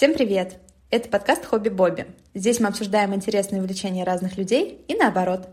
Всем привет! Это подкаст «Хобби Бобби». Здесь мы обсуждаем интересные увлечения разных людей и наоборот.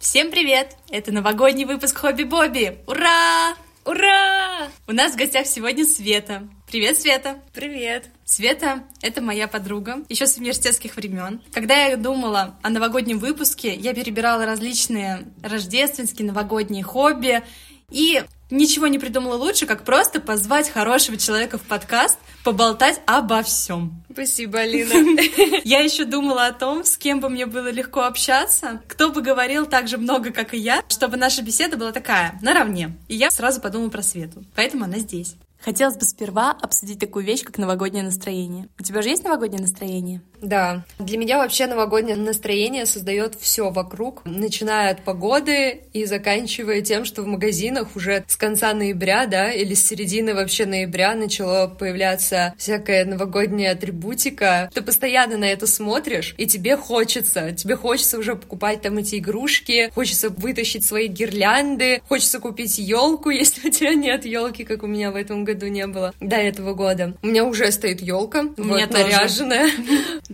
Всем привет! Это новогодний выпуск «Хобби Бобби». Ура! Ура! У нас в гостях сегодня Света. Привет, Света! Привет! Света — это моя подруга, еще с университетских времен. Когда я думала о новогоднем выпуске, я перебирала различные рождественские новогодние хобби, и ничего не придумала лучше, как просто позвать хорошего человека в подкаст, поболтать обо всем. Спасибо, Алина. Я еще думала о том, с кем бы мне было легко общаться, кто бы говорил так же много, как и я, чтобы наша беседа была такая, наравне. И я сразу подумала про Свету, поэтому она здесь. Хотелось бы сперва обсудить такую вещь, как новогоднее настроение. У тебя же есть новогоднее настроение? Да. Для меня вообще новогоднее настроение создает все вокруг, начиная от погоды и заканчивая тем, что в магазинах уже с конца ноября, да, или с середины вообще ноября начало появляться всякая новогодняя атрибутика. Ты постоянно на это смотришь, и тебе хочется, тебе хочется уже покупать там эти игрушки, хочется вытащить свои гирлянды, хочется купить елку, если у тебя нет елки, как у меня в этом году не было до этого года. У меня уже стоит елка, вот, наряженная.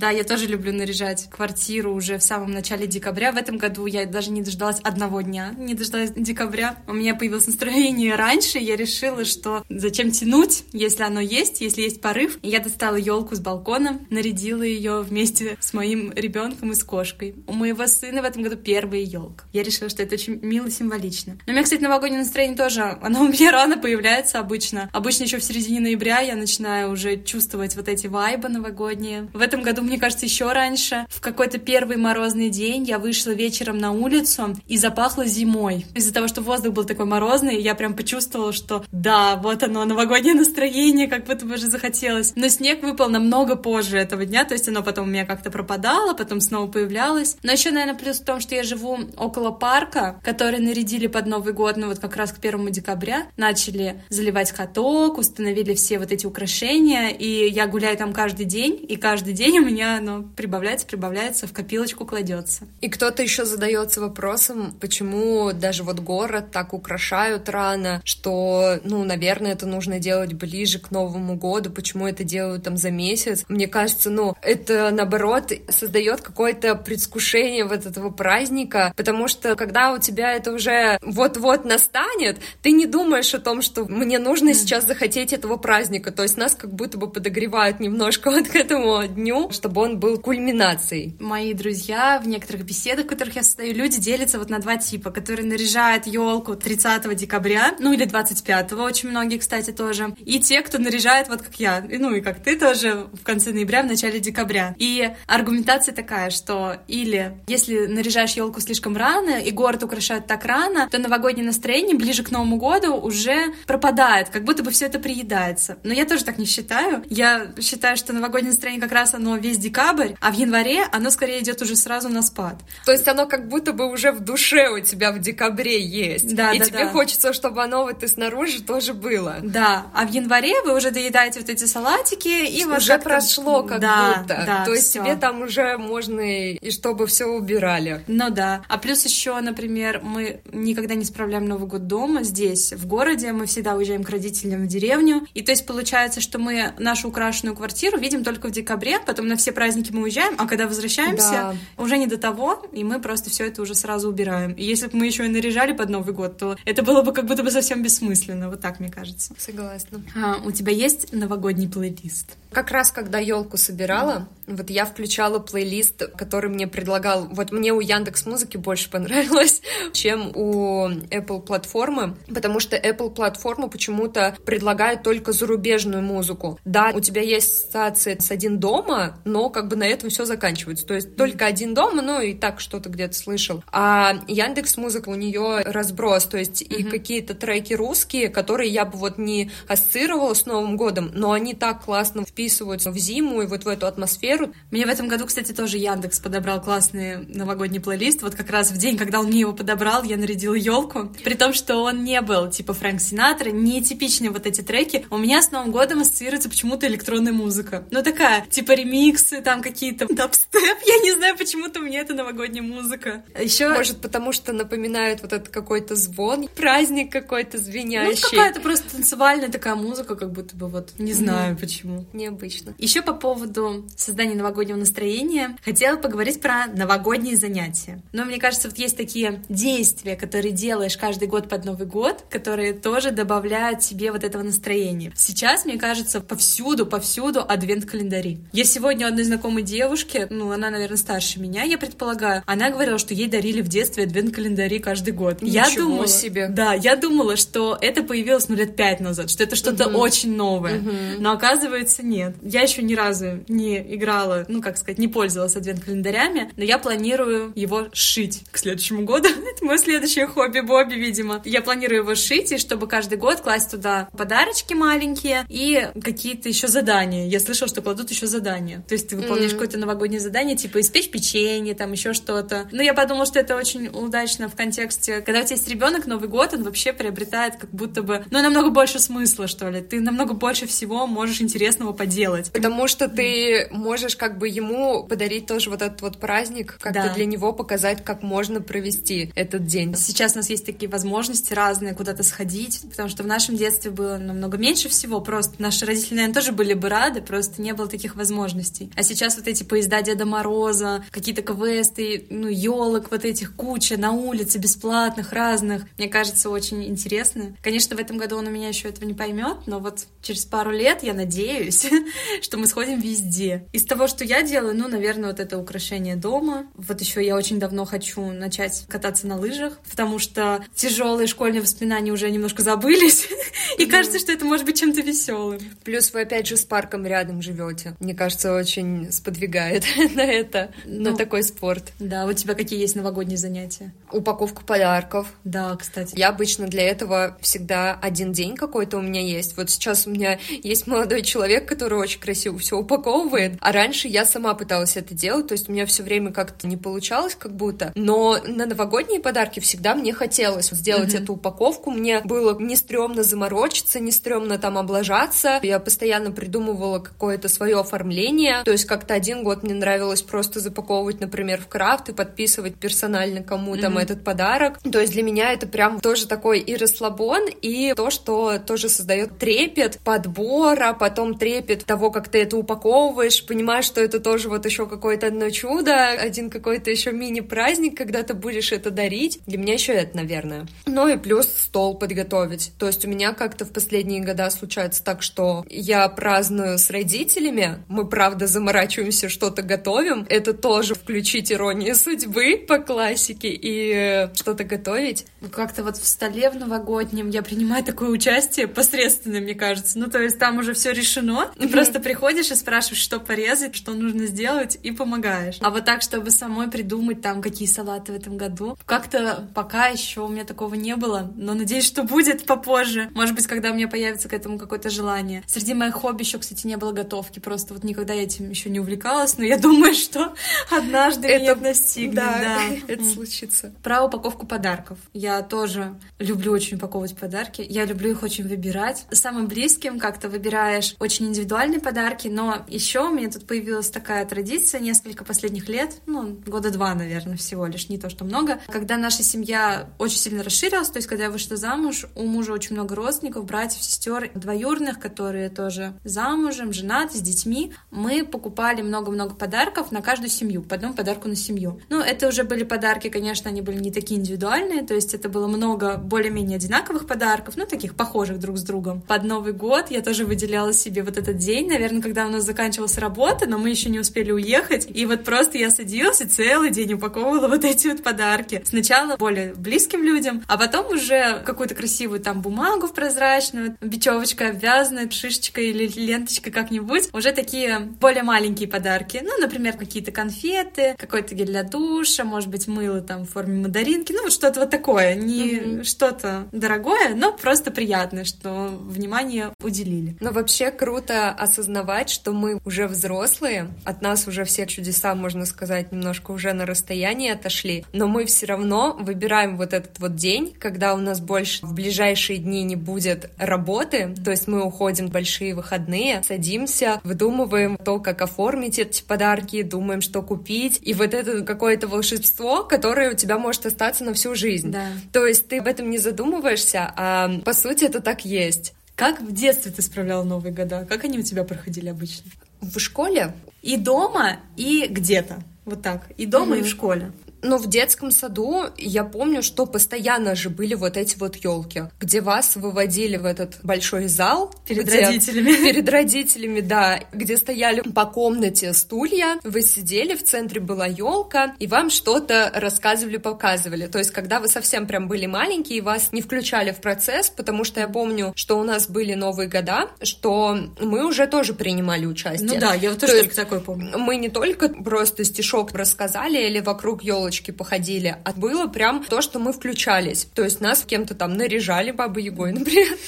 Да, я тоже люблю наряжать квартиру уже в самом начале декабря. В этом году я даже не дождалась одного дня, не дождалась декабря. У меня появилось настроение раньше, я решила, что зачем тянуть, если оно есть, если есть порыв. я достала елку с балкона, нарядила ее вместе с моим ребенком и с кошкой. У моего сына в этом году первая елка. Я решила, что это очень мило и символично. Но у меня, кстати, новогоднее настроение тоже, оно у меня рано появляется обычно. Обычно еще в середине ноября я начинаю уже чувствовать вот эти вайбы новогодние. В этом году, мне кажется, еще раньше, в какой-то первый морозный день я вышла вечером на улицу и запахло зимой. Из-за того, что воздух был такой морозный, я прям почувствовала, что да, вот оно, новогоднее настроение, как будто бы уже захотелось. Но снег выпал намного позже этого дня, то есть оно потом у меня как-то пропадало, потом снова появлялось. Но еще, наверное, плюс в том, что я живу около парка, который нарядили под Новый год, ну вот как раз к первому декабря, начали заливать каток, установили все вот эти украшения, и я гуляю там каждый день, и каждый день у меня оно прибавляется, прибавляется, в копилочку кладется. И кто-то еще задается вопросом, почему даже вот город так украшают рано, что, ну, наверное, это нужно делать ближе к Новому году, почему это делают там за месяц. Мне кажется, ну, это наоборот создает какое-то предвкушение вот этого праздника, потому что когда у тебя это уже вот-вот настанет, ты не думаешь о том, что мне нужно сейчас сейчас захотеть этого праздника. То есть нас как будто бы подогревают немножко вот к этому дню, чтобы он был кульминацией. Мои друзья в некоторых беседах, в которых я состою, люди делятся вот на два типа, которые наряжают елку 30 декабря, ну или 25, очень многие, кстати, тоже, и те, кто наряжает вот как я, ну и как ты тоже в конце ноября, в начале декабря. И аргументация такая, что или если наряжаешь елку слишком рано, и город украшают так рано, то новогоднее настроение ближе к Новому году уже пропадает, как будто бы все это приедается. Но я тоже так не считаю. Я считаю, что новогоднее настроение как раз оно весь декабрь, а в январе оно скорее идет уже сразу на спад. То есть оно как будто бы уже в душе у тебя в декабре есть. Да, и да, тебе да. хочется, чтобы оно вот и снаружи тоже было. Да, а в январе вы уже доедаете вот эти салатики и вот уже прошло как да, будто. Да, То есть всё. тебе там уже можно и чтобы все убирали. Ну да. А плюс еще, например, мы никогда не справляем Новый год дома здесь, в городе. Мы всегда уезжаем к родителям в деревню. И то есть получается, что мы нашу украшенную квартиру видим только в декабре, потом на все праздники мы уезжаем, а когда возвращаемся, Да. уже не до того, и мы просто все это уже сразу убираем. И если бы мы еще и наряжали под Новый год, то это было бы как будто бы совсем бессмысленно. Вот так, мне кажется. Согласна. А, у тебя есть новогодний плейлист? Как раз когда елку собирала, вот я включала плейлист, который мне предлагал. Вот мне у Яндекс Музыки больше понравилось, чем у Apple платформы, потому что Apple платформа почему-то предлагает только зарубежную музыку. Да, у тебя есть ассоциация с один дома, но как бы на этом все заканчивается. То есть только один дома, ну и так что-то где-то слышал. А Яндекс Музыка у нее разброс, то есть и какие-то треки русские, которые я бы вот не ассоциировала с Новым годом, но они так классно вписываются вписываются в зиму и вот в эту атмосферу. Мне в этом году, кстати, тоже Яндекс подобрал классный новогодний плейлист. Вот как раз в день, когда он мне его подобрал, я нарядила елку. При том, что он не был типа Фрэнк Синатра, не типичные вот эти треки. У меня с Новым годом ассоциируется почему-то электронная музыка. Ну такая, типа ремиксы, там какие-то дабстеп. Я не знаю, почему-то мне это новогодняя музыка. Еще... Может, потому что напоминает вот этот какой-то звон, праздник какой-то звенящий. Ну, какая-то просто танцевальная такая музыка, как будто бы вот, не знаю mm-hmm. почему. Необычно. Еще по поводу создания новогоднего настроения, хотела поговорить про новогодние занятия. Но мне кажется, вот есть такие действия, которые делаешь каждый год под Новый год, которые тоже добавляют тебе вот этого настроения. Сейчас, мне кажется, повсюду, повсюду адвент-календари. Я сегодня у одной знакомой девушки, ну, она, наверное, старше меня, я предполагаю, она говорила, что ей дарили в детстве адвент-календари каждый год. Ничего я думала, себе. Да, я думала, что это появилось, ну, лет пять назад, что это что-то угу. очень новое. Угу. Но оказывается, нет. Я еще ни разу не играла, ну, как сказать, не пользовалась адвент-календарями, но я планирую его шить к следующему году. это мое следующее хобби-бобби, видимо. Я планирую его шить, и чтобы каждый год класть туда подарочки маленькие и какие-то еще задания. Я слышала, что кладут еще задания. То есть ты выполняешь mm-hmm. какое-то новогоднее задание, типа испечь печенье, там еще что-то. Но я подумала, что это очень удачно в контексте, когда у тебя есть ребенок, Новый год, он вообще приобретает как будто бы, ну, намного больше смысла, что ли. Ты намного больше всего можешь интересного поделать. Потому что ты можешь как бы ему подарить тоже вот этот вот праздник, как-то да. для него показать, как можно провести этот день. Сейчас у нас есть такие возможности разные куда-то сходить, потому что в нашем детстве было намного меньше всего, просто наши родители, наверное, тоже были бы рады, просто не было таких возможностей. А сейчас вот эти поезда Деда Мороза, какие-то квесты, ну, елок вот этих куча на улице, бесплатных, разных, мне кажется, очень интересно. Конечно, в этом году он у меня еще этого не поймет, но вот через пару лет я надеюсь, что мы сходим везде. Из того, что я делаю, ну, наверное, вот это украшение дома. Вот еще я очень давно хочу начать кататься на лыжах, потому что тяжелые школьные воспоминания уже немножко забылись, и кажется, что это может быть чем-то веселым. Плюс вы опять же с парком рядом живете. Мне кажется, очень сподвигает на это, на ну, такой спорт. Да, у тебя какие есть новогодние занятия? Упаковка подарков. Да, кстати. Я обычно для этого всегда один день какой-то у меня есть. Вот сейчас у меня есть молодой человек, который очень красиво все упаковывает, а раньше я сама пыталась это делать, то есть у меня все время как-то не получалось, как будто. Но на новогодние подарки всегда мне хотелось сделать mm-hmm. эту упаковку. Мне было не стрёмно заморочиться, не стрёмно там облажаться. Я постоянно придумывала какое-то свое оформление. То есть как-то один год мне нравилось просто запаковывать, например, в крафт и подписывать персонально кому-то mm-hmm. этот подарок. То есть для меня это прям тоже такой и расслабон, и то, что тоже создает трепет подбора, потом трепет того, как ты это упаковываешь, понимаешь, что это тоже вот еще какое-то одно чудо, один какой-то еще мини-праздник, когда ты будешь это дарить. Для меня еще это, наверное. Ну и плюс стол подготовить. То есть у меня как-то в последние года случается так, что я праздную с родителями, мы, правда, заморачиваемся, что-то готовим. Это тоже включить иронию судьбы по классике и что-то готовить. Как-то вот в столе в новогоднем я принимаю такое участие посредственное, мне кажется. Ну, то есть там уже все решено. Ты mm-hmm. просто приходишь и спрашиваешь, что порезать, что нужно сделать, и помогаешь. А вот так, чтобы самой придумать там, какие салаты в этом году, как-то пока еще у меня такого не было, но надеюсь, что будет попозже. Может быть, когда у меня появится к этому какое-то желание. Среди моих хобби еще, кстати, не было готовки. Просто вот никогда я этим еще не увлекалась, но я думаю, что однажды это меня настигнет. Да, да. это случится. Про упаковку подарков. Я тоже люблю очень упаковывать подарки. Я люблю их очень выбирать. Самым близким как-то выбираешь очень индивидуальные подарки, но еще у меня тут появилась такая традиция несколько последних лет, ну, года два, наверное, всего лишь, не то, что много, когда наша семья очень сильно расширилась, то есть, когда я вышла замуж, у мужа очень много родственников, братьев, сестер, двоюродных, которые тоже замужем, женаты, с детьми. Мы покупали много-много подарков на каждую семью, по одному подарку на семью. Ну, это уже были подарки, конечно, они были не такие индивидуальные, то есть это было много более-менее одинаковых подарков, ну, таких похожих друг с другом. Под Новый год я тоже выделяла себе вот этот день, наверное, когда у нас заканчивалась работа, но мы еще не успели уехать, и вот просто я садилась и целый день упаковывала вот эти вот подарки. Сначала более близким людям, а потом уже какую-то красивую там бумагу в прозрачную, бечевочкой обвязанную, шишечкой или ленточкой как-нибудь. Уже такие более маленькие подарки. Ну, например, какие-то конфеты, какой-то гель для душа, может быть, мыло там в форме мандаринки. Ну, вот что-то вот такое. Не mm-hmm. что-то дорогое, но просто приятное, что внимание уделили. Но вообще круто осознавать, что мы уже взрослые, от нас уже все чудеса, можно сказать, немножко уже на расстоянии отошли, но мы все равно выбираем вот этот вот день, когда у нас больше в ближайшие дни не будет работы, то есть мы уходим в большие выходные, садимся, выдумываем то, как оформить эти подарки, думаем, что купить, и вот это какое-то волшебство, которое у тебя может остаться на всю жизнь. Да. То есть ты об этом не задумываешься, а по сути это так есть. Как в детстве ты справляла Новые года? Как они у тебя проходили обычно? В школе? И дома, и где-то. Вот так. И дома, mm-hmm. и в школе. Но в детском саду я помню, что постоянно же были вот эти вот елки, где вас выводили в этот большой зал. Перед где, родителями. Перед родителями, да. Где стояли по комнате стулья, вы сидели, в центре была елка, и вам что-то рассказывали, показывали. То есть, когда вы совсем прям были маленькие, вас не включали в процесс, потому что я помню, что у нас были Новые года, что мы уже тоже принимали участие. Ну да, я вот тоже То только такой помню. Мы не только просто стишок рассказали или вокруг елки елочки походили, а было прям то, что мы включались. То есть нас кем-то там наряжали Бабой Егой, например.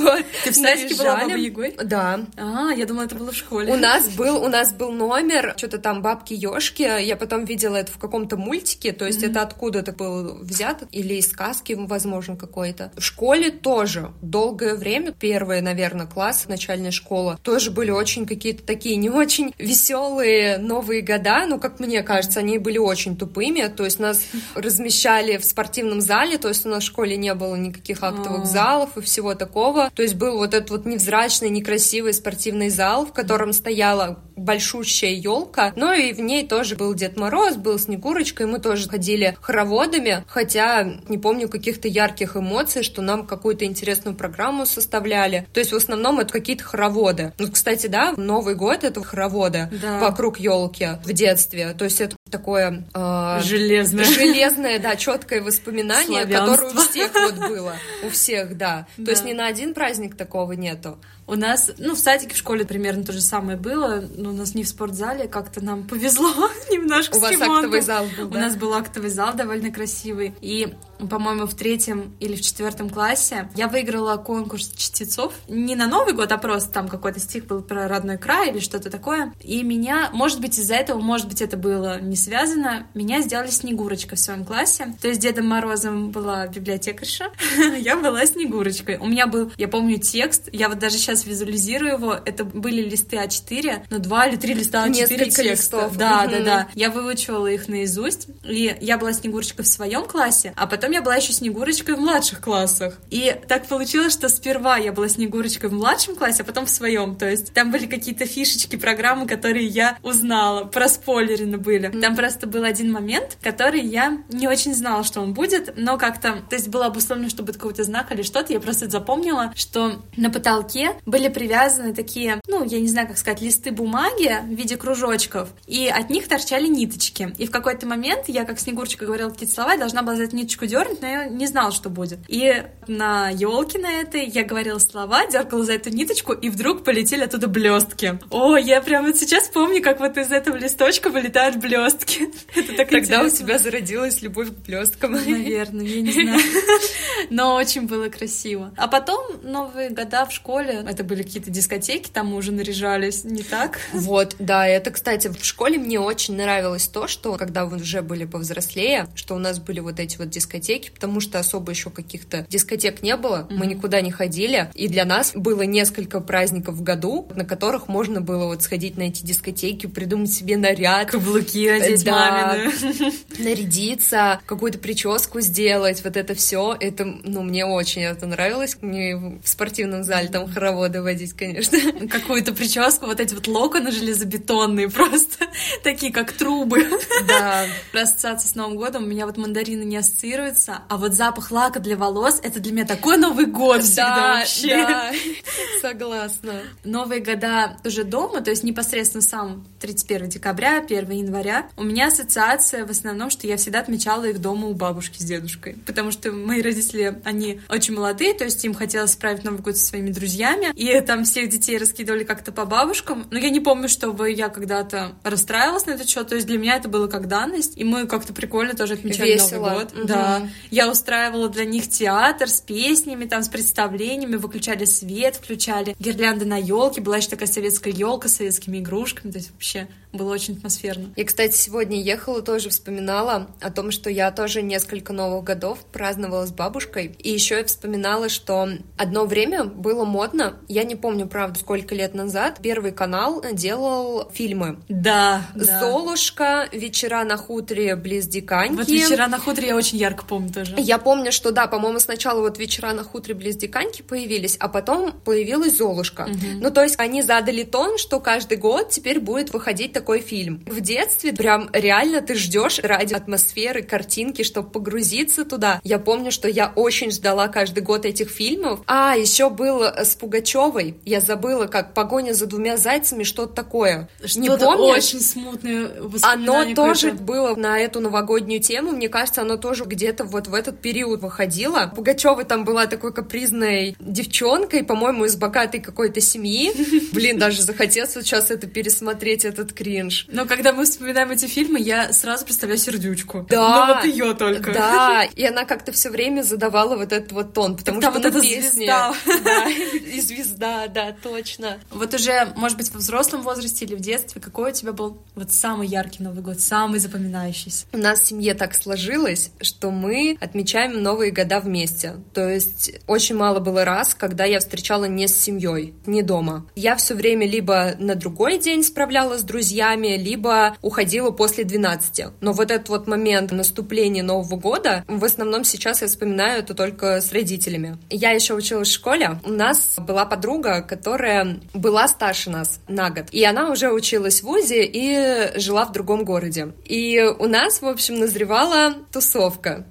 Вот. Ты в садике была Бабой Егой? Да. А, я думала, это было в школе. У нас был, у нас был номер, что-то там бабки Ёшки. Я потом видела это в каком-то мультике, то есть это откуда-то был взят, или из сказки, возможно, какой-то. В школе тоже долгое время, первые, наверное, класс, начальная школа, тоже были очень какие-то такие не очень веселые новые года, но, как мне кажется, они были очень тупыми, то есть нас размещали в спортивном зале, то есть у нас в школе не было никаких актовых а. залов и всего такого. То есть был вот этот вот невзрачный, некрасивый спортивный зал, в котором стояла большущая елка, но и в ней тоже был Дед Мороз, был Снегурочка, и мы тоже ходили хороводами, хотя не помню каких-то ярких эмоций, что нам какую-то интересную программу составляли. То есть в основном это какие-то хороводы. Ну, кстати, да, Новый год это хороводы да. вокруг елки в детстве. То есть это такое э, железное, железное, да, четкое воспоминание, которое у всех вот было, у всех, да. да. То есть ни на один праздник такого нету. У нас, ну, в садике, в школе примерно то же самое было, но у нас не в спортзале, как-то нам повезло немножко У вас актовый зал был, да? У нас был актовый зал довольно красивый, и по-моему, в третьем или в четвертом классе я выиграла конкурс чтецов. Не на Новый год, а просто там какой-то стих был про родной край или что-то такое. И меня, может быть, из-за этого, может быть, это было не связано, меня сделали Снегурочкой в своем классе. То есть Дедом Морозом была библиотекарша, я была Снегурочкой. У меня был, я помню, текст, я вот даже сейчас визуализирую его, это были листы А4, но два или три листа А4 Несколько текста. листов. Да, да, да. Я выучивала их наизусть, и я была Снегурочкой в своем классе, а потом я была еще Снегурочкой в младших классах. И так получилось, что сперва я была Снегурочкой в младшем классе, а потом в своем. То есть там были какие-то фишечки, программы, которые я узнала, проспойлерены были. Там просто был один момент, который я не очень знала, что он будет, но как-то, то есть было обусловлено, чтобы какой-то знак или что-то, я просто запомнила, что на потолке были привязаны такие, ну, я не знаю, как сказать, листы бумаги в виде кружочков, и от них торчали ниточки. И в какой-то момент я, как Снегурочка говорила какие-то слова, должна была за эту ниточку дернуть, но я не знала, что будет. И на елке на этой я говорила слова, дергала за эту ниточку, и вдруг полетели оттуда блестки. О, я прямо сейчас помню, как вот из этого листочка вылетают блестки. Это так Тогда интересно. у тебя зародилась любовь к блесткам. Наверное, я не знаю. Но очень было красиво. А потом новые года в школе, это были какие-то дискотеки, там мы уже наряжались, не так? Вот, да, это, кстати, в школе мне очень нравилось то, что когда вы уже были повзрослее, что у нас были вот эти вот дискотеки, потому что особо еще каких-то дискотек не было, mm-hmm. мы никуда не ходили, и для нас было несколько праздников в году, на которых можно было вот сходить на эти дискотеки, придумать себе наряд. Каблуки одеть да, мамины. Нарядиться, какую-то прическу сделать, вот это все, это, ну, мне очень это нравилось. Мне в спортивном зале там хороводы водить, конечно. Какую-то прическу, вот эти вот локоны железобетонные просто, такие как трубы. Да. Про ассоциации с Новым годом у меня вот мандарины не ассоциируются, а вот запах лака для волос — это для меня такой Новый год всегда да, вообще. Да, согласна. Новые года уже дома, то есть непосредственно сам 31 декабря, 1 января, у меня ассоциация в основном, что я всегда отмечала их дома у бабушки с дедушкой, потому что мои родители, они очень молодые, то есть им хотелось справить Новый год со своими друзьями, и там всех детей раскидывали как-то по бабушкам, но я не помню, чтобы я когда-то расстраивалась на этот счет, то есть для меня это было как данность, и мы как-то прикольно тоже отмечали Весело. Новый год. Угу. Да. Я устраивала для них театр с песнями, там, с представлениями, выключали свет, включали гирлянды на елке, была еще такая советская елка с советскими игрушками, то есть вообще было очень атмосферно. Я, кстати, сегодня ехала, тоже вспоминала о том, что я тоже несколько новых годов праздновала с бабушкой. И еще я вспоминала, что одно время было модно, я не помню, правда, сколько лет назад, Первый канал делал фильмы. Да, да. «Золушка», «Вечера на хуторе близ Диканьки». Вот «Вечера на хуторе» я очень ярко помню тоже. Я помню, что да, по-моему, сначала вот «Вечера на хуторе близ Диканьки» появились, а потом появилась «Золушка». Угу. Ну, то есть они задали тон, что каждый год теперь будет выходить такой фильм. В детстве прям реально ты ждешь ради атмосферы, картинки, чтобы погрузиться туда. Я помню, что я очень ждала каждый год этих фильмов. А, еще был с Пугачевой. Я забыла, как «Погоня за двумя зайцами», что-то такое. Что не помнишь? очень смутное Оно тоже было на эту новогоднюю тему. Мне кажется, оно тоже где-то вот в этот период выходило. Пугачева там была такой капризной девчонкой, по-моему, из богатой какой-то семьи. Блин, даже захотелось сейчас это пересмотреть, этот кринж. Но когда мы вспоминаем эти фильмы, я сразу представляю сердючку. Да. Но вот ее только. Да. И она как-то все время задавала вот этот вот тон, потому что вот эта звезда. Да, звезда, да, точно. Вот уже, может быть, во взрослом возрасте или в детстве, какой у тебя был вот самый яркий Новый год, самый запоминающийся? У нас в семье так сложилось, что мы отмечаем Новые года вместе. То есть очень мало было раз, когда я встречала не с семьей, не дома. Я все время либо на другой день справляла с друзьями, либо уходила после 12. Но вот этот вот момент наступления Нового года, в основном сейчас я вспоминаю это только с родителями. Я еще училась в школе. У нас была подруга, которая была старше нас на год. И она уже училась в ВУЗе и жила в другом городе. И у нас, в общем, назревала тусовка.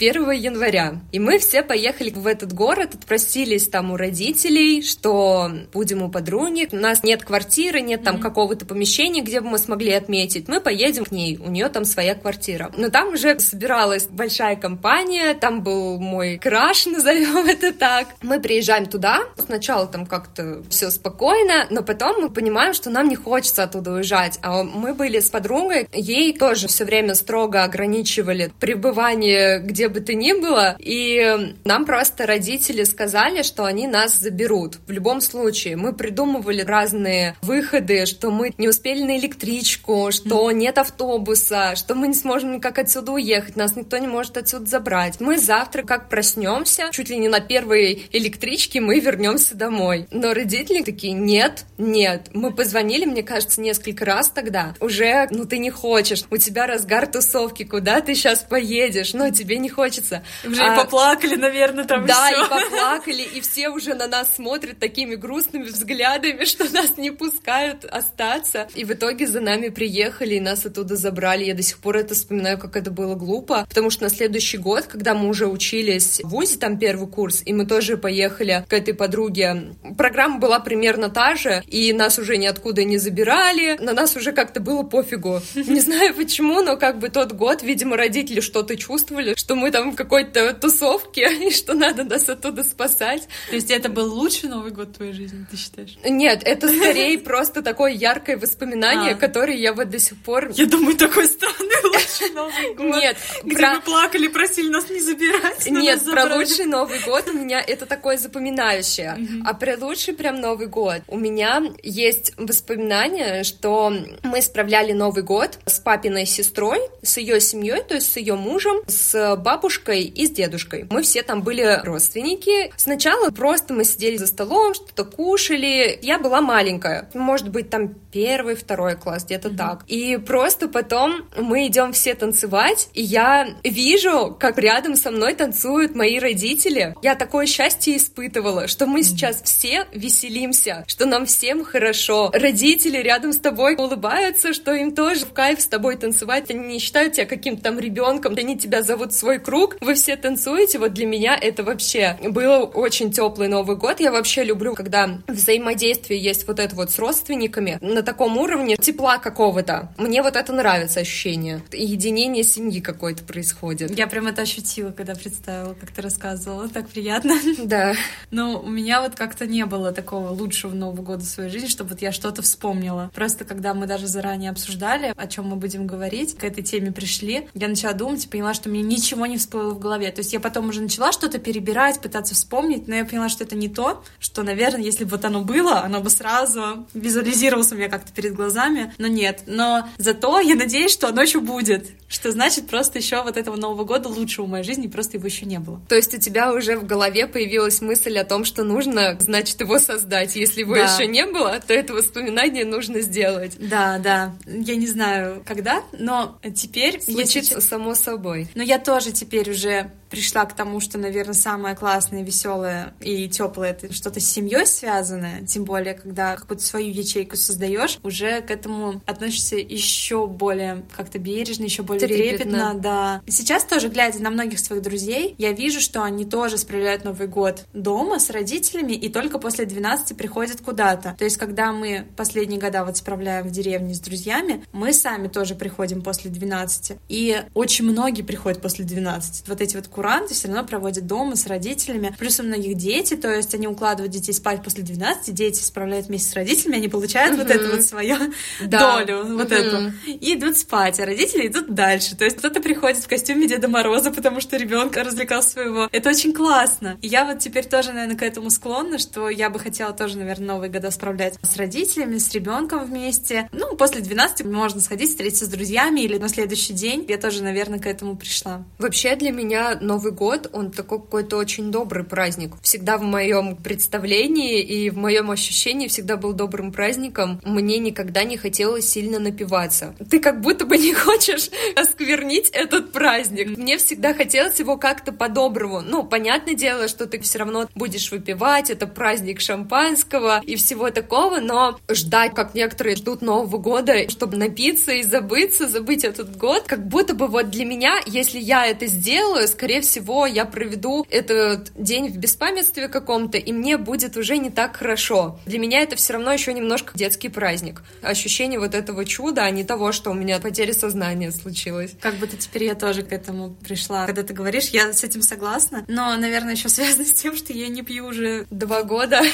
1 января. И мы все поехали в этот город, отпросились там у родителей, что будем у подруги. У нас нет квартиры, нет там mm-hmm. какого-то помещения, где бы мы смогли отметить. Мы поедем к ней, у нее там своя квартира. Но там уже собиралась большая компания, там был мой краш, назовем это так. Мы приезжаем туда, сначала там как-то все спокойно, но потом мы понимаем, что нам не хочется оттуда уезжать. А мы были с подругой, ей тоже все время строго ограничивали пребывание где бы то ни было, и нам просто родители сказали, что они нас заберут. В любом случае, мы придумывали разные выходы, что мы не успели на электричку, что нет автобуса, что мы не сможем никак отсюда уехать, нас никто не может отсюда забрать. Мы завтра как проснемся, чуть ли не на первой электричке мы вернемся домой. Но родители такие, нет, нет. Мы позвонили, мне кажется, несколько раз тогда. Уже, ну ты не хочешь, у тебя разгар тусовки, куда ты сейчас поедешь, но тебе не хочется хочется. Уже а, и поплакали, наверное, там Да, и, и поплакали, и все уже на нас смотрят такими грустными взглядами, что нас не пускают остаться. И в итоге за нами приехали, и нас оттуда забрали. Я до сих пор это вспоминаю, как это было глупо, потому что на следующий год, когда мы уже учились в ВУЗе, там первый курс, и мы тоже поехали к этой подруге, программа была примерно та же, и нас уже ниоткуда не забирали, на нас уже как-то было пофигу. Не знаю почему, но как бы тот год, видимо, родители что-то чувствовали, что мы там в какой-то тусовке, и что надо нас оттуда спасать. То есть это был лучший Новый год в твоей жизни, ты считаешь? Нет, это скорее просто такое яркое воспоминание, а. которое я вот до сих пор... Я думаю, такой странный лучший Новый год. Нет. Где мы плакали, просили нас не забирать. Нет, про лучший Новый год у меня это такое запоминающее. А про лучший прям Новый год у меня есть воспоминание, что мы справляли Новый год с папиной сестрой, с ее семьей, то есть с ее мужем, с бабушкой бабушкой и с дедушкой. Мы все там были родственники. Сначала просто мы сидели за столом, что-то кушали. Я была маленькая, может быть, там первый, второй класс, где-то mm-hmm. так. И просто потом мы идем все танцевать, и я вижу, как рядом со мной танцуют мои родители. Я такое счастье испытывала, что мы mm-hmm. сейчас все веселимся, что нам всем хорошо. Родители рядом с тобой улыбаются, что им тоже в кайф с тобой танцевать. Они не считают тебя каким-то там ребенком, они тебя зовут в свой круг, вы все танцуете. Вот для меня это вообще был очень теплый Новый год. Я вообще люблю, когда взаимодействие есть вот это вот с родственниками на таком уровне тепла какого-то. Мне вот это нравится ощущение. Единение семьи какое-то происходит. Я прям это ощутила, когда представила, как ты рассказывала. Так приятно. Да. Но у меня вот как-то не было такого лучшего Нового года в своей жизни, чтобы вот я что-то вспомнила. Просто когда мы даже заранее обсуждали, о чем мы будем говорить, к этой теме пришли, я начала думать и поняла, что мне ничего не всплыло в голове. То есть я потом уже начала что-то перебирать, пытаться вспомнить, но я поняла, что это не то, что, наверное, если бы вот оно было, оно бы сразу визуализировалось у меня как-то перед глазами, но нет. Но зато я надеюсь, что оно еще будет, что значит просто еще вот этого Нового года лучшего в моей жизни, просто его еще не было. То есть у тебя уже в голове появилась мысль о том, что нужно, значит, его создать. Если его да. еще не было, то это воспоминание нужно сделать. Да, да. Я не знаю, когда, но теперь... Случится если... само собой. Но я тоже теперь уже пришла к тому, что, наверное, самое классное, веселое и теплое это что-то с семьей связанное, тем более, когда какую-то свою ячейку создаешь, уже к этому относишься еще более как-то бережно, еще более трепетно. трепетно, да. Сейчас тоже, глядя на многих своих друзей, я вижу, что они тоже справляют Новый год дома с родителями и только после 12 приходят куда-то. То есть, когда мы последние года вот справляем в деревне с друзьями, мы сами тоже приходим после 12. И очень многие приходят после 12. Вот эти вот куранты все равно проводят дома с родителями. Плюс у многих дети, то есть они укладывают детей спать после 12, дети справляют вместе с родителями, они получают вот эту вот свою долю, вот эту, и идут спать, а родители идут дальше. То есть кто-то приходит в костюме Деда Мороза, потому что ребенка развлекал своего. Это очень классно. И я вот теперь тоже, наверное, к этому склонна, что я бы хотела тоже, наверное, Новые года справлять с родителями, с ребенком вместе. Ну, после 12 можно сходить, встретиться с друзьями или на следующий день. Я тоже, наверное, к этому пришла. Вообще для меня Новый год, он такой какой-то очень добрый праздник. Всегда в моем представлении и в моем ощущении всегда был добрым праздником. Мне никогда не хотелось сильно напиваться. Ты как будто бы не хочешь осквернить этот праздник. Мне всегда хотелось его как-то по-доброму. Ну, понятное дело, что ты все равно будешь выпивать, это праздник шампанского и всего такого, но ждать, как некоторые ждут Нового года, чтобы напиться и забыться, забыть этот год, как будто бы вот для меня, если я это сделаю, скорее всего, я проведу этот день в беспамятстве каком-то, и мне будет уже не так хорошо. Для меня это все равно еще немножко детский праздник. Ощущение вот этого чуда, а не того, что у меня потеря сознания случилась. Как будто теперь я тоже к этому пришла. Когда ты говоришь, я с этим согласна, но, наверное, еще связано с тем, что я не пью уже два года.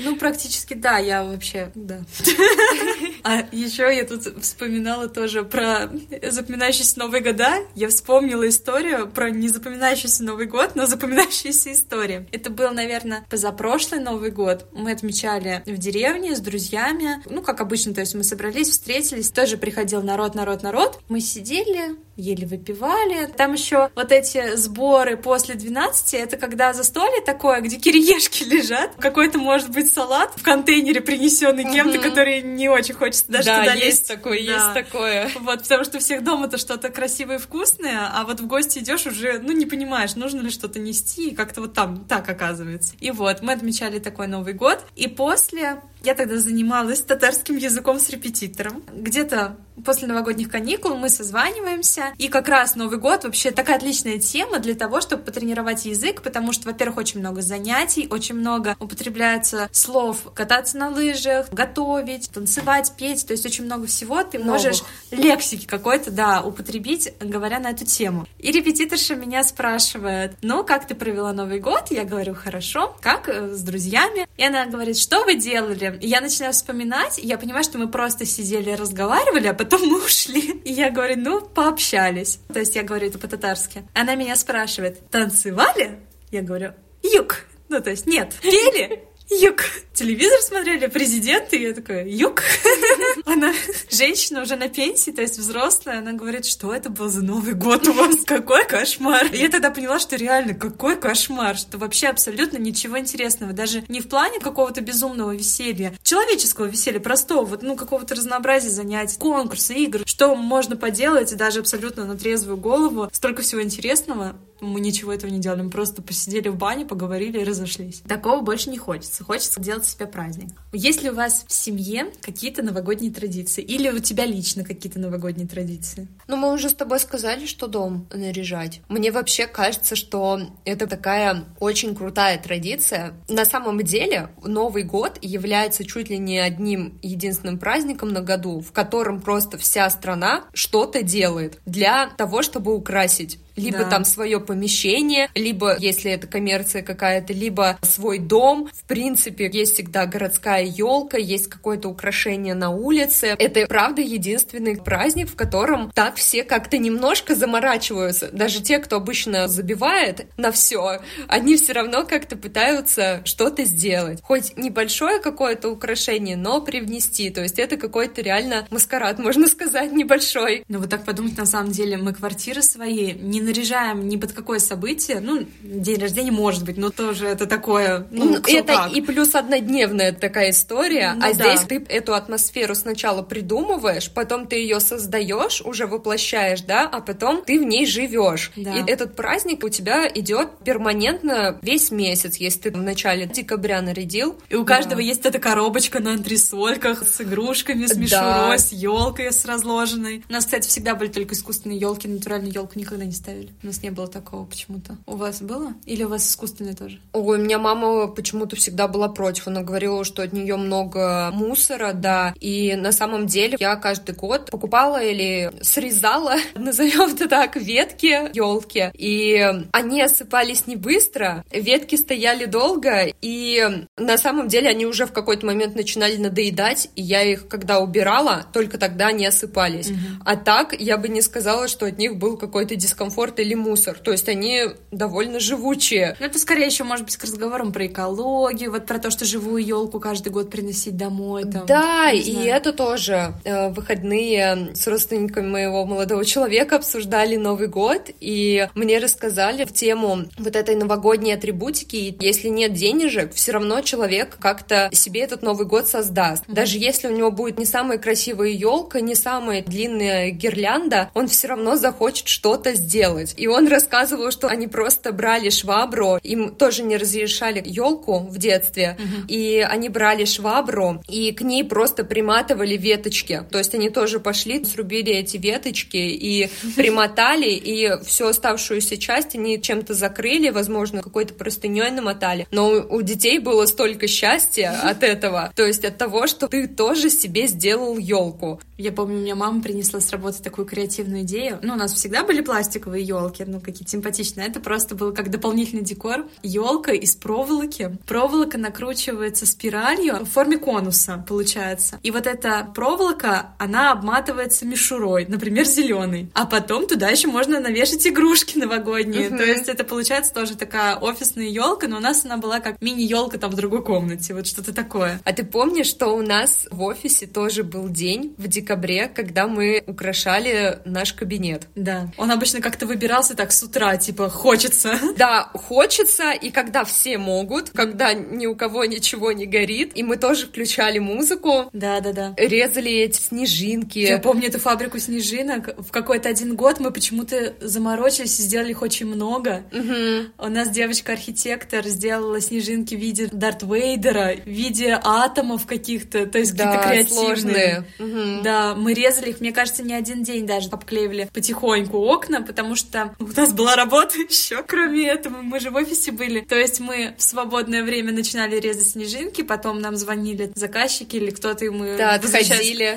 Ну, практически да, я вообще, да. А еще я тут вспоминала тоже про запоминающиеся Новые года. Я вспомнила историю про незапоминающиеся запоминающийся Новый год, но запоминающаяся история. Это был, наверное, позапрошлый Новый год. Мы отмечали в деревне с друзьями. Ну, как обычно, то есть мы собрались, встретились. Тоже приходил народ, народ, народ. Мы сидели, еле выпивали. Там еще вот эти сборы после 12, это когда застолье такое, где кириешки лежат, какой-то, может быть, салат в контейнере, принесенный угу. кем-то, который не очень хочется даже да, туда есть лезть. такое, да. есть такое. Вот, потому что у всех дома-то что-то красивое и вкусное, а вот в гости идешь уже, ну, не понимаешь, нужно ли что-то нести, и как-то вот там так оказывается. И вот, мы отмечали такой Новый год, и после я тогда занималась татарским языком с репетитором. Где-то после новогодних каникул мы созваниваемся, и как раз Новый год вообще такая отличная тема для того, чтобы потренировать язык, потому что, во-первых, очень много занятий, очень много употребляется слов кататься на лыжах, готовить, танцевать, петь, то есть очень много всего ты Новых. можешь лексики какой-то, да, употребить, говоря на эту тему. И репетиторша меня спрашивает, ну, как ты провела Новый год? Я говорю, хорошо, как э, с друзьями? И она говорит, что вы делали? И я начинаю вспоминать, я понимаю, что мы просто сидели и разговаривали, а потом мы ушли. И я говорю, ну, пообщались. То есть я говорю это по-татарски. Она меня спрашивает, танцевали? Я говорю, юг. Ну, то есть, нет, пели? Юг. Телевизор смотрели, президент, и я такая, юг. Она женщина уже на пенсии, то есть взрослая, она говорит, что это был за Новый год у вас, какой кошмар. И я тогда поняла, что реально, какой кошмар, что вообще абсолютно ничего интересного, даже не в плане какого-то безумного веселья, человеческого веселья, простого, вот, ну, какого-то разнообразия занятий, конкурсы, игр, что можно поделать, даже абсолютно на трезвую голову, столько всего интересного, мы ничего этого не делали, мы просто посидели в бане, поговорили и разошлись. Такого больше не хочется. Хочется делать себе праздник. Есть ли у вас в семье какие-то новогодние традиции? Или у тебя лично какие-то новогодние традиции? Ну, мы уже с тобой сказали, что дом наряжать. Мне вообще кажется, что это такая очень крутая традиция. На самом деле, Новый год является чуть ли не одним единственным праздником на году, в котором просто вся страна что-то делает для того, чтобы украсить либо Да. там свое помещение, либо, если это коммерция какая-то, либо свой дом. В принципе, есть всегда городская елка, есть какое-то украшение на улице. Это, правда, единственный праздник, в котором так все как-то немножко заморачиваются. Даже те, кто обычно забивает на все, они все равно как-то пытаются что-то сделать. Хоть небольшое какое-то украшение, но привнести. То есть это какой-то реально маскарад, можно сказать, небольшой. Ну вот так подумать, на самом деле, мы квартиры свои не наряжаем ни под какое событие. Ну, день рождения может быть, но тоже это такое, ну, Ну, это как. и плюс однодневная такая история, Ну а да. здесь ты эту атмосферу сначала придумываешь, потом ты ее создаешь, уже воплощаешь, да, а потом ты в ней живешь. Да. И этот праздник у тебя идет перманентно весь месяц, если ты в начале декабря нарядил. И у каждого есть эта коробочка на антресольках с игрушками, с Да. мишурой, с елкой с разложенной. У нас, кстати, всегда были только искусственные елки, натуральную елку никогда не ставили. У нас не было такого почему-то. У вас было? Или у вас искусственные тоже? Ой, у меня мама почему-то всегда была против. Она говорила, что от нее много мусора, да. И на самом деле я каждый год покупала или срезала, назовем это так, ветки елки. И они осыпались не быстро, ветки стояли долго, и на самом деле они уже в какой-то момент начинали надоедать, и я их, когда убирала, только тогда они осыпались. А так я бы не сказала, что от них был какой-то дискомфорт или мусор. То есть они довольно живучие. Ну, это скорее еще, может быть, к разговорам про экологию, вот про то, что живую елку каждый год приносить домой. Там, Да, и знаю. это тоже э, в выходные с родственниками моего молодого человека обсуждали Новый год, и мне рассказали в тему вот этой новогодней атрибутики, и если нет денежек, все равно человек как-то себе этот Новый год создаст. Даже если у него будет не самая красивая елка, не самая длинная гирлянда, он все равно захочет что-то сделать. И он рассказывал, что они просто брали швабру, им тоже не разрешали елку в детстве, и они брали швабру и к ней просто приматывали веточки. То есть они тоже пошли, срубили эти веточки и примотали, и всю оставшуюся часть они чем-то закрыли, возможно, какой-то простыней намотали. Но у у детей было столько счастья от этого, то есть от того, что ты тоже себе сделал елку. Я помню, у меня мама принесла с работы такую креативную идею. Ну, у нас всегда были пластиковые елки, ну, какие-то симпатичные. Это просто был как дополнительный декор. Елка из проволоки. Проволока накручивается спиралью в форме конуса, получается. И вот эта проволока, она обматывается мишурой, например, зеленый. А потом туда еще можно навешать игрушки новогодние. Мгм. То есть это получается тоже такая офисная елка, но у нас она была как мини-елка там в другой комнате. Вот что-то такое. А ты помнишь, что у нас в офисе тоже был день в декабре, когда мы украшали наш кабинет? Да. Он обычно как-то выбирался так с утра, типа, хочется. Да, хочется, и когда все могут, когда ни у кого ничего не горит, и мы тоже включали музыку, Да, да, да. резали эти снежинки. Я помню эту фабрику снежинок. В какой-то один год мы почему-то заморочились и сделали их очень много. Мгм. У нас девочка-архитектор сделала снежинки в виде Дарт Вейдера, в виде атомов каких-то, то есть какие-то Да, креативные. сложные. Мгм. Да, мы резали их, мне кажется, не один день даже обклеивали потихоньку окна, потому что у нас была работа еще, кроме этого, мы же в офисе были. То есть мы в свободное время начинали резать снежинки, потом нам звонили заказчики или кто-то, и мы Да.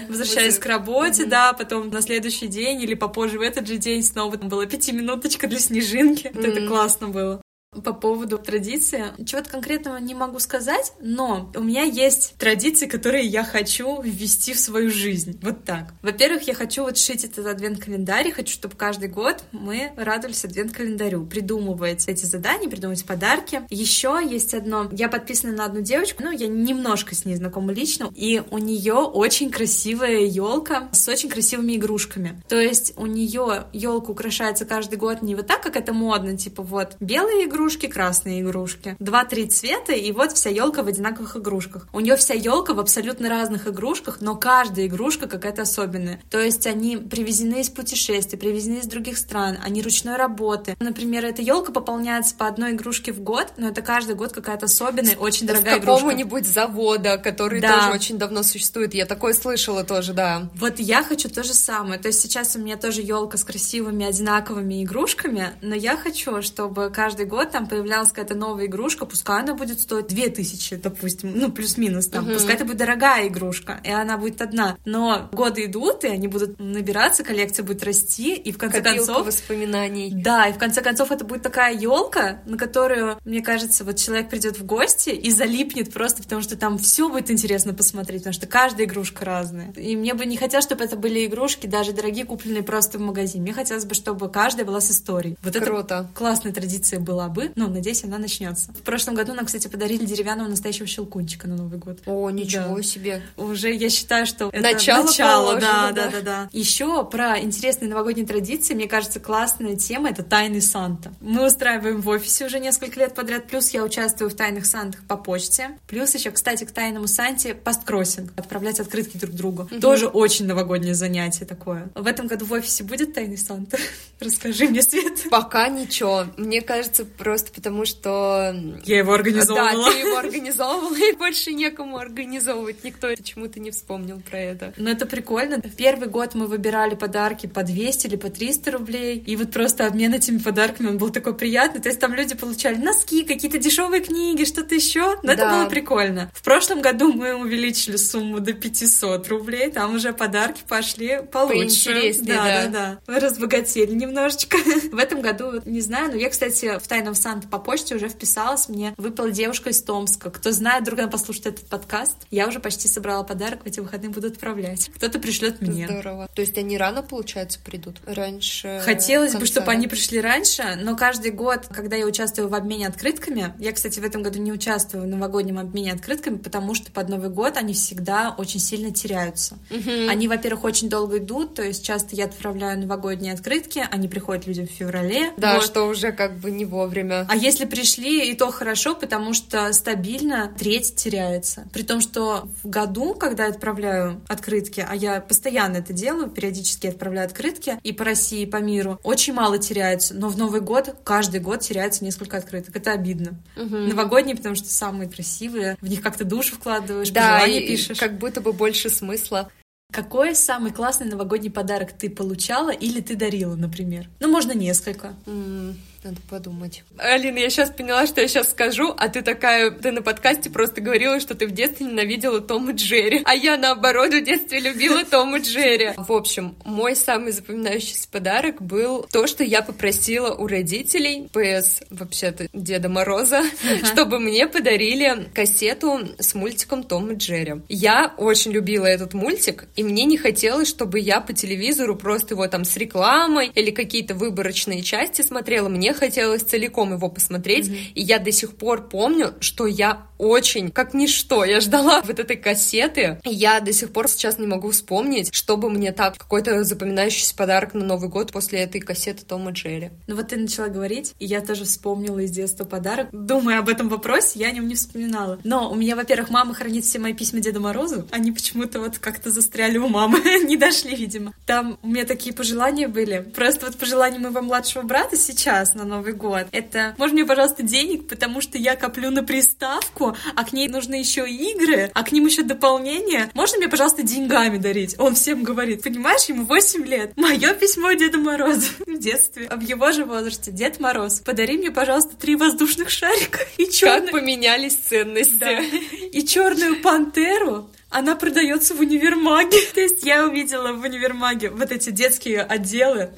Возвращаясь Возле- к работе, да, потом на следующий день или попозже в этот же день снова там была пятиминуточка для снежинки. Вот Это классно было. По поводу традиции, чего-то конкретного не могу сказать, но у меня есть традиции, которые я хочу ввести в свою жизнь. Вот так. Во-первых, я хочу вот шить этот адвент-календарь, и хочу, чтобы каждый год мы радовались адвент-календарю, придумывать эти задания, придумывать подарки. Еще есть одно, я подписана на одну девочку, ну, я немножко с ней знакома лично, и у нее очень красивая елка с очень красивыми игрушками. То есть у нее елка украшается каждый год не вот так, как это модно, типа вот белые игрушки, красные игрушки, два-три цвета, и вот вся елка в одинаковых игрушках. У нее вся елка в абсолютно разных игрушках, но каждая игрушка какая-то особенная. То есть они привезены из путешествий, привезены из других стран, они ручной работы. Например, эта елка пополняется по одной игрушке в год, но это каждый год какая-то особенная, очень дорогая игрушка. какого-нибудь завода, который Да. тоже очень давно существует. Я такое слышала тоже, да. Вот я хочу то же самое. То есть сейчас у меня тоже елка с красивыми одинаковыми игрушками, но я хочу, чтобы каждый год там появлялась какая-то новая игрушка, пускай она будет стоить 2000, допустим, ну, плюс-минус там, угу. пускай это будет дорогая игрушка, и она будет одна. Но годы идут, и они будут набираться, коллекция будет расти, и в конце Копилка концов... воспоминаний. Да, и в конце концов это будет такая елка, на которую, мне кажется, вот человек придет в гости и залипнет просто, потому что там все будет интересно посмотреть, потому что каждая игрушка разная. И мне бы не хотелось, чтобы это были игрушки, даже дорогие, купленные просто в магазине. Мне хотелось бы, чтобы каждая была с историей. Вот Круто. это классная традиция была бы. Ну, надеюсь, она начнется. В прошлом году нам, кстати, подарили деревянного настоящего щелкунчика на Новый год. О, ничего Да. себе. Уже я считаю, что это Начало начало, да, да, да. да. Еще про интересные новогодние традиции, мне кажется, классная тема это тайный Санта. Мы устраиваем в офисе уже несколько лет подряд, плюс я участвую в тайных Сантах по почте, плюс еще, кстати, к тайному Санте посткроссинг, отправлять открытки друг другу. Тоже очень новогоднее занятие такое. В этом году в офисе будет тайный Санта? Расскажи мне, Свет. Пока ничего. Мне кажется, просто потому что... Я его организовывала. Да, ты его организовывала, и больше некому организовывать. Никто почему-то не вспомнил про это. Ну, это прикольно. В первый год мы выбирали подарки по 200 или по 300 рублей. И вот просто обмен этими подарками, он был такой приятный. То есть там люди получали носки, какие-то дешевые книги, что-то еще. Но это Да. было прикольно. В прошлом году мы увеличили сумму до 500 рублей. Там уже подарки пошли получше. Поинтереснее, да, да. да, да. Вы разбогатели немножечко. В этом году, не знаю, но я, кстати, в Тайном Санта по почте уже вписалась. Мне выпала девушка из Томска. Кто знает, вдруг она послушает этот подкаст. Я уже почти собрала подарок, в эти выходные буду отправлять. Кто-то пришлет мне. Здорово. То есть они рано, получается, придут? Раньше Хотелось бы, конца? чтобы они пришли раньше, но каждый год, когда я участвую в обмене открытками, я, кстати, в этом году не участвую в новогоднем обмене открытками, потому что под Новый год они всегда очень сильно теряются. Мгм. Они, во-первых, очень долго идут, то есть часто я отправляю новогодние открытки, они приходят людям в феврале. Да, Вот. что уже как бы не вовремя. А если пришли, и то хорошо, потому что стабильно треть теряется. При том, что в году, когда я отправляю открытки, а я постоянно это делаю, периодически отправляю открытки и по России, и по миру, очень мало теряется. Но в Новый год каждый год теряется несколько открыток. Это обидно. Новогодние, потому что самые красивые, в них как-то душу вкладываешь, Да, пожелания и пишешь. как будто бы больше смысла. Какой самый классный новогодний подарок ты получала или ты дарила, например? Ну, можно несколько. М, Надо подумать. Алина, я сейчас поняла, что я сейчас скажу, а ты такая, ты на подкасте просто говорила, что ты в детстве ненавидела Том и Джерри, а я, наоборот, в детстве любила Том и Джерри. В общем, мой самый запоминающийся подарок был то, что я попросила у родителей, ПС, вообще-то, Деда Мороза, чтобы мне подарили кассету с мультиком Том и Джерри. Я очень любила этот мультик, и мне не хотелось, чтобы я по телевизору просто его там с рекламой или какие-то выборочные части смотрела. Мне хотелось целиком его посмотреть, и я до сих пор помню, что я очень, как ничто, я ждала вот этой кассеты, и я до сих пор сейчас не могу вспомнить, чтобы мне так какой-то запоминающийся подарок на Новый год после этой кассеты Тома Джерри. Ну вот ты начала говорить, и я тоже вспомнила из детства подарок. Думая об этом вопросе, я о нем не вспоминала. Но у меня, во-первых, мама хранит все мои письма Деду Морозу. Они почему-то вот как-то застряли у мамы, не дошли, видимо. Там у меня такие пожелания были. Просто вот пожелания моего младшего брата сейчас на Новый год. Это, можно мне, пожалуйста, денег, потому что я коплю на приставку, а к ней нужны еще игры, а к ним еще дополнение. Можно мне, пожалуйста, деньгами дарить? Он всем говорит, понимаешь, ему 8 лет. Мое письмо Деду Морозу в детстве. В его же возрасте Дед Мороз, подари мне, пожалуйста, три воздушных шарика и Как черный... поменялись ценности. Да. И черную пантеру. Она продается в универмаге. То есть я увидела в универмаге вот эти детские отделы.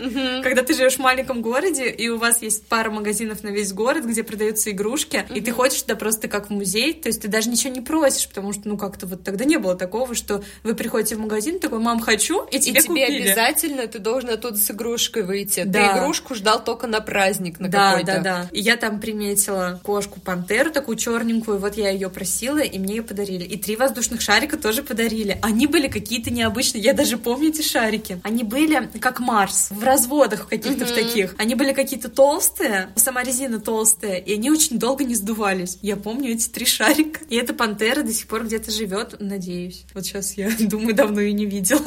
Когда ты живешь в маленьком городе, и у вас есть пара магазинов на весь город, где продаются игрушки, и ты ходишь туда просто как в музей, то есть ты даже ничего не просишь, потому что, ну, как-то вот тогда не было такого, что вы приходите в магазин, такой, мам, хочу, и И тебе тебе купили. обязательно ты должен оттуда с игрушкой выйти. Да. Ты игрушку ждал только на праздник, на Да, какой-то. да, да. И я там приметила кошку-пантеру, такую черненькую, вот я ее просила, и мне ее подарили. И три воздушных шарика тоже подарили. Они были какие-то необычные, я даже помню эти шарики. Они были как Марс, в разводах каких-то в таких. Они были какие-то толстые, сама резина толстая, и они очень долго не сдувались. Я помню эти три шарика. И эта пантера до сих пор где-то живет, надеюсь. Вот сейчас я думаю, давно ее не видела.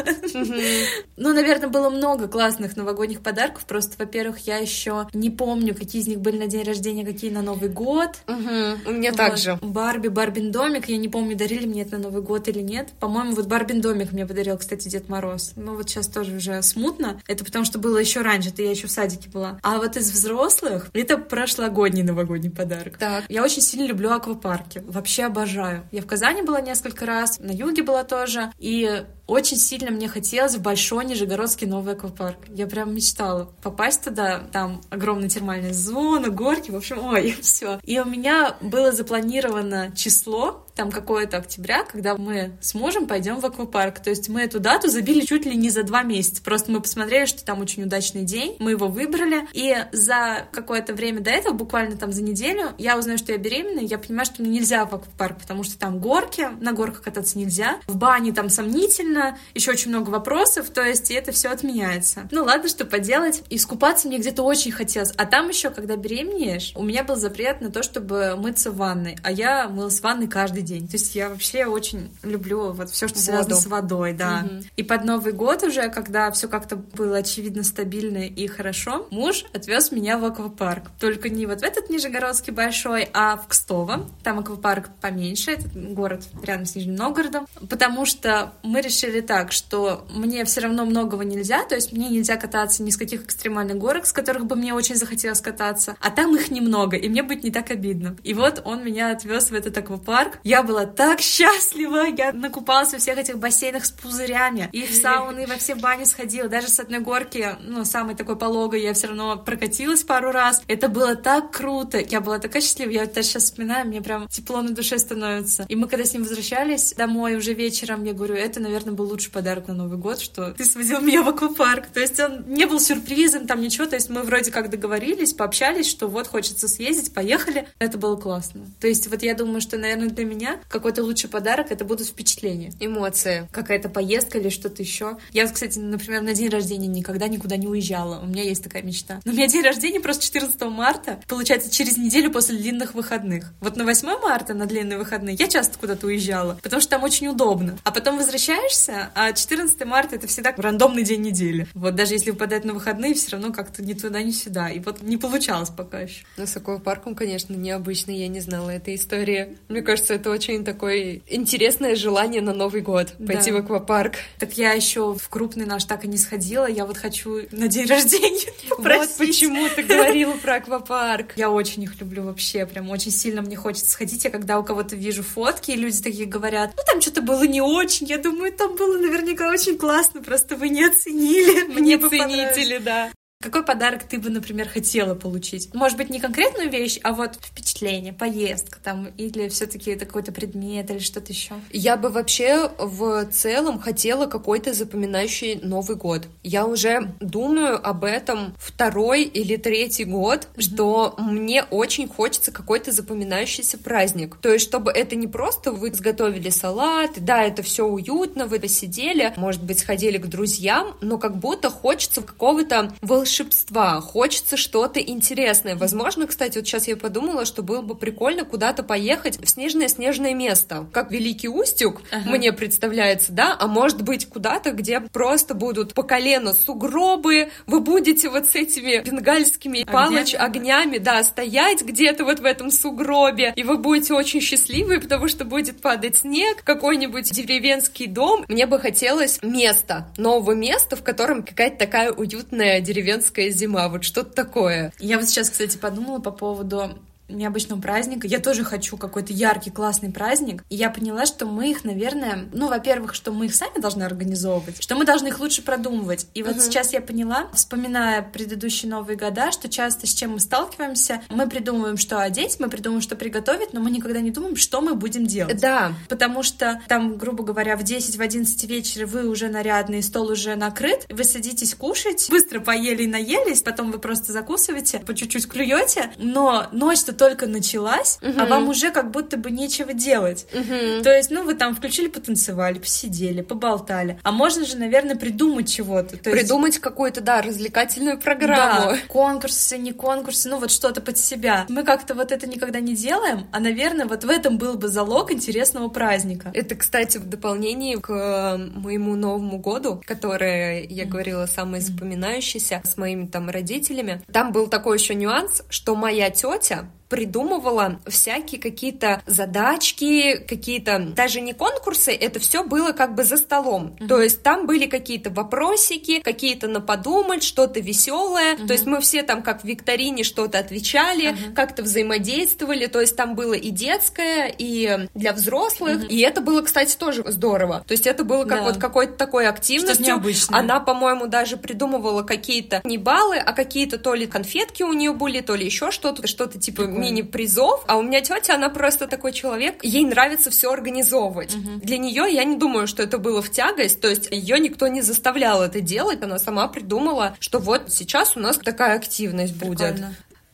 Ну, наверное, было много классных новогодних подарков. Просто, во-первых, я еще не помню, какие из них были на день рождения, какие на Новый год. Мгм. У меня Вот. так же. Барби, Барбин домик. Я не помню, дарили мне это на Новый год или нет. По-моему, вот Барбин домик мне подарил, кстати, Дед Мороз. Ну вот сейчас тоже уже смутно. Это потому что было еще раньше, это я еще в садике была. А вот из взрослых это прошлогодний новогодний подарок. Так. Я очень сильно люблю аквапарки. Вообще обожаю. Я в Казани была несколько раз, на юге была тоже. И очень сильно мне хотелось в большой Нижегородский новый аквапарк. Я прям мечтала попасть туда. Там огромная термальная зона, горки, в общем, ой, все. И у меня было запланировано число там какое-то октября, когда мы с мужем пойдем в аквапарк. То есть мы эту дату забили чуть ли не за два месяца. Просто мы посмотрели, что там очень удачный день, мы его выбрали, и за какое-то время до этого, буквально там за неделю, я узнаю, что я беременна, я понимаю, что мне нельзя в аквапарк, потому что там горки, на горках кататься нельзя, в бане там сомнительно, еще очень много вопросов, то есть и это все отменяется. Ну ладно, что поделать. Искупаться мне где-то очень хотелось. А там еще, когда беременеешь, у меня был запрет на то, чтобы мыться в ванной, а я мылась в ванной каждый день. То есть я вообще очень люблю вот все, что Воду. связано с водой, да. Угу. И под Новый год уже, когда все как-то было очевидно стабильно и хорошо, муж отвез меня в аквапарк. Только не вот в этот Нижегородский большой, а в Кстово. Там аквапарк поменьше, это город рядом с Нижним Новгородом. Потому что мы решили так, что мне все равно многого нельзя, то есть мне нельзя кататься ни с каких экстремальных горок, с которых бы мне очень захотелось кататься, а там их немного, и мне будет не так обидно. И вот он меня отвез в этот аквапарк. Я была так счастлива, я накупалась во всех этих бассейнах с пузырями, и в сауны, и во все бани сходила, даже с одной горки, ну, самой такой пологой, я все равно прокатилась пару раз. Это было так круто, я была такая счастлива, я даже сейчас вспоминаю, мне прям тепло на душе становится. И мы когда с ним возвращались домой уже вечером, я говорю, это, наверное, был лучший подарок на Новый год, что ты сводил меня в аквапарк. То есть он не был сюрпризом, там ничего, то есть мы вроде как договорились, пообщались, что вот хочется съездить, поехали. Это было классно. То есть вот я думаю, что, наверное, для меня какой-то лучший подарок это будут впечатления. Эмоции. Какая-то поездка или что-то еще. Я, кстати, например, на день рождения никогда никуда не уезжала. У меня есть такая мечта. Но у меня день рождения просто 14 марта, получается, через неделю после длинных выходных. Вот на 8 марта, на длинные выходные, я часто куда-то уезжала, потому что там очень удобно. А потом возвращаешься, а 14 марта это всегда рандомный день недели. Вот даже если выпадает на выходные, все равно как-то ни туда, ни сюда. И вот не получалось пока еще. Но с аквапарком, конечно, необычный, я не знала этой истории. Мне кажется, это очень такое интересное желание на Новый год пойти да. в аквапарк. Так я еще в крупный наш так и не сходила. Я вот хочу на день рождения попросить. Вот почему ты говорила про аквапарк. Я очень их люблю вообще, прям очень сильно мне хочется сходить. Я когда у кого-то вижу фотки, и люди такие говорят, ну там что-то было не очень. Я думаю, там было наверняка очень классно, просто вы не оценили. Мне бы ценители, да. Какой подарок ты бы, например, хотела получить? Может быть, не конкретную вещь, а вот впечатление, поездка там, или все-таки это какой-то предмет или что-то еще? Я бы вообще в целом хотела какой-то запоминающий Новый год. Я уже думаю об этом второй или третий год, mm-hmm. что мне очень хочется какой-то запоминающийся праздник. То есть, чтобы это не просто вы сготовили салат, да, это все уютно, вы посидели, может быть, сходили к друзьям, но как будто хочется какого-то волшебства волшебства, хочется что-то интересное. Возможно, кстати, вот сейчас я подумала, что было бы прикольно куда-то поехать в снежное-снежное место, как Великий Устюг, ага. мне представляется, да, а может быть куда-то, где просто будут по колено сугробы, вы будете вот с этими бенгальскими палоч огнями, да, стоять где-то вот в этом сугробе, и вы будете очень счастливы, потому что будет падать снег, какой-нибудь деревенский дом. Мне бы хотелось места, нового места, в котором какая-то такая уютная деревенская деревенская зима, вот что-то такое. Я вот сейчас, кстати, подумала по поводу необычного праздника. Я тоже хочу какой-то яркий, классный праздник. И я поняла, что мы их, наверное, ну, во-первых, что мы их сами должны организовывать, что мы должны их лучше продумывать. И вот uh-huh. сейчас я поняла, вспоминая предыдущие Новые года, что часто с чем мы сталкиваемся, мы придумываем, что одеть, мы придумываем, что приготовить, но мы никогда не думаем, что мы будем делать. Да. Потому что там, грубо говоря, в 10, в 11 вечера вы уже нарядный, стол уже накрыт, вы садитесь кушать, быстро поели и наелись, потом вы просто закусываете, по чуть-чуть клюете, но ночь-то только началась, угу. а вам уже как будто бы нечего делать. Угу. То есть, ну, вы там включили, потанцевали, посидели, поболтали. А можно же, наверное, придумать чего-то. То придумать есть... какую-то, да, развлекательную программу. Да, конкурсы, не конкурсы, ну, вот что-то под себя. Мы как-то вот это никогда не делаем, а, наверное, вот в этом был бы залог интересного праздника. Это, кстати, в дополнении к э, моему Новому году, которое, я говорила, самое запоминающееся с моими там родителями. Там был такой еще нюанс, что моя тетя придумывала всякие какие-то задачки, какие-то даже не конкурсы, это все было как бы за столом. Mm-hmm. То есть там были какие-то вопросики, какие-то на подумать, что-то веселое. Mm-hmm. То есть мы все там как в викторине что-то отвечали, mm-hmm. как-то взаимодействовали. То есть там было и детское, и для взрослых. Mm-hmm. И это было, кстати, тоже здорово. То есть это было как да. вот какой-то такой активностью. Она, по-моему, даже придумывала какие-то не баллы, а какие-то то ли конфетки у нее были, то ли еще что-то, что-то типа мини-призов. А у меня тетя, она просто такой человек, ей нравится все организовывать. Угу. Для нее я не думаю, что это было в тягость, то есть ее никто не заставлял это делать, она сама придумала, что вот сейчас у нас такая активность Прикольно. будет.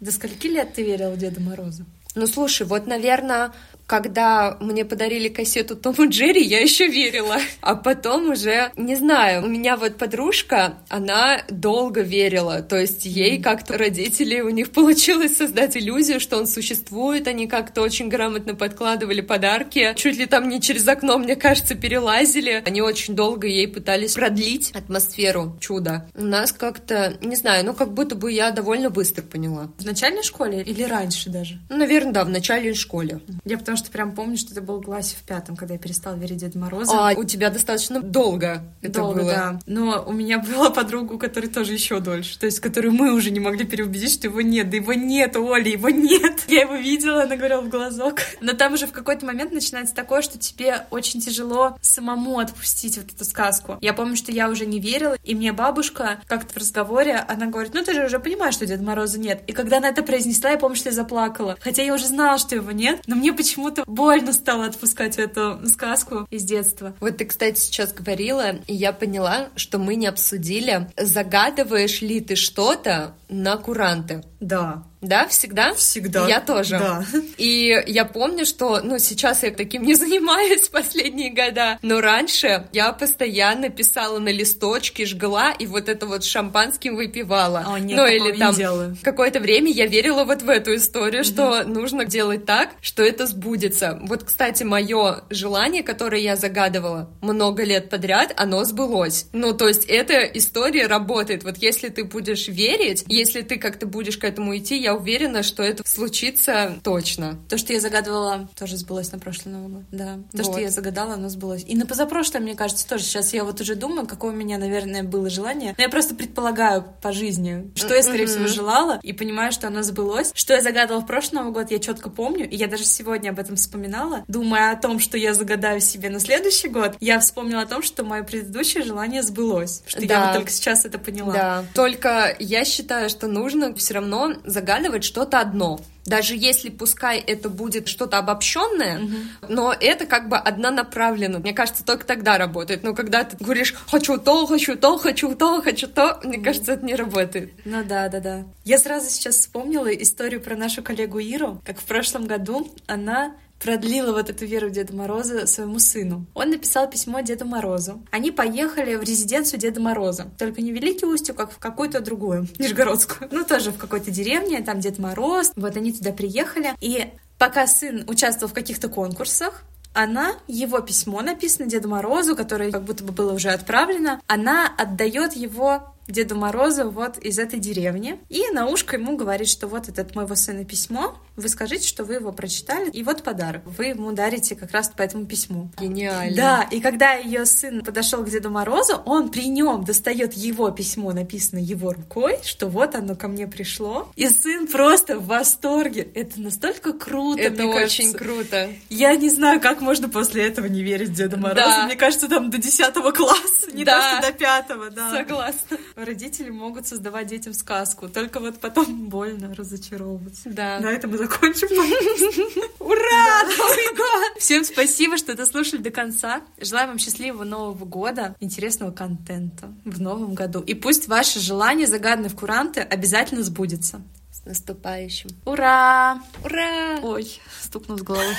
До скольки лет ты верила в Деда Мороза? Ну, слушай, вот, наверное, когда мне подарили кассету Том и Джерри, я еще верила. А потом уже, не знаю, у меня вот подружка, она долго верила. То есть ей как-то родители, у них получилось создать иллюзию, что он существует. Они как-то очень грамотно подкладывали подарки. Чуть ли там не через окно, мне кажется, перелазили. Они очень долго ей пытались продлить атмосферу чуда. У нас как-то, не знаю, ну как будто бы я довольно быстро поняла. В начальной школе или раньше даже? Ну, наверное, да, в начальной школе. Я потому что прям помню, что это был в классе в пятом, когда я перестала верить Деда Мороза. А, у тебя достаточно долго это долго, было. да. Но у меня была подруга, у которой тоже еще дольше. То есть, которую мы уже не могли переубедить, что его нет. Да его нет, Оля, его нет. Я его видела, она говорила в глазок. Но там уже в какой-то момент начинается такое, что тебе очень тяжело самому отпустить вот эту сказку. Я помню, что я уже не верила, и мне бабушка как-то в разговоре, она говорит, ну ты же уже понимаешь, что Деда Мороза нет. И когда она это произнесла, я помню, что я заплакала. Хотя я уже знала, что его нет, но мне почему почему-то больно стало отпускать эту сказку из детства. Вот ты, кстати, сейчас говорила, и я поняла, что мы не обсудили, загадываешь ли ты что-то на куранты. Да. Да, всегда? Всегда. Я тоже. Да. И я помню, что, ну, сейчас я таким не занимаюсь последние года, но раньше я постоянно писала на листочке, жгла и вот это вот шампанским выпивала. О, нет, ну, или там какое-то время я верила вот в эту историю, mm-hmm. что нужно делать так, что это сбудется. Вот, кстати, мое желание, которое я загадывала много лет подряд, оно сбылось. Ну, то есть эта история работает. Вот если ты будешь верить, если ты как-то будешь к этому идти, я уверена, что это случится точно. То, что я загадывала, тоже сбылось на прошлый Новый год. Да. То, вот. что я загадала, оно сбылось. И на позапрошлое, мне кажется, тоже. Сейчас я вот уже думаю, какое у меня, наверное, было желание. Но я просто предполагаю по жизни, что я, скорее mm-hmm. всего, желала, и понимаю, что оно сбылось. Что я загадывала в прошлый Новый год, я четко помню. И я даже сегодня об этом вспоминала, думая о том, что я загадаю себе на следующий год. Я вспомнила о том, что мое предыдущее желание сбылось. Что да. я вот только сейчас это поняла. Да. Только я считаю, что нужно все равно загадывать что-то одно. Даже если пускай это будет что-то обобщенное, угу. но это как бы однонаправленно. Мне кажется, только тогда работает. Но когда ты говоришь хочу то, хочу то, хочу то, хочу то, мне кажется, это не работает. Ну да, да, да. Я сразу сейчас вспомнила историю про нашу коллегу Иру, как в прошлом году она продлила вот эту веру в Деда Мороза своему сыну. Он написал письмо Деду Морозу. Они поехали в резиденцию Деда Мороза. Только не Великий Устью, как в какую-то другую, Нижегородскую. Ну, тоже в какой-то деревне, там Дед Мороз. Вот они туда приехали. И пока сын участвовал в каких-то конкурсах, она, его письмо написано Деду Морозу, которое как будто бы было уже отправлено, она отдает его Деду Морозу вот из этой деревни. И на ушко ему говорит, что вот этот моего сына письмо, вы скажите, что вы его прочитали, и вот подарок. Вы ему дарите как раз по этому письму. Гениально. Да, и когда ее сын подошел к Деду Морозу, он при нем достает его письмо, написанное его рукой, что вот оно ко мне пришло. И сын просто в восторге. Это настолько круто, Это очень кажется. круто. Я не знаю, как можно после этого не верить в Деда Мороза. Да. Мне кажется, там до 10 класса, не да. что до пятого, да. Согласна родители могут создавать детям сказку, только вот потом больно разочаровываться. Да. На этом мы закончим. Ура! Новый год! Всем спасибо, что дослушали до конца. Желаю вам счастливого Нового года, интересного контента в новом году. И пусть ваши желания, загаданные в куранты, обязательно сбудется. С наступающим. Ура! Ура! Ой, стукнул с головой.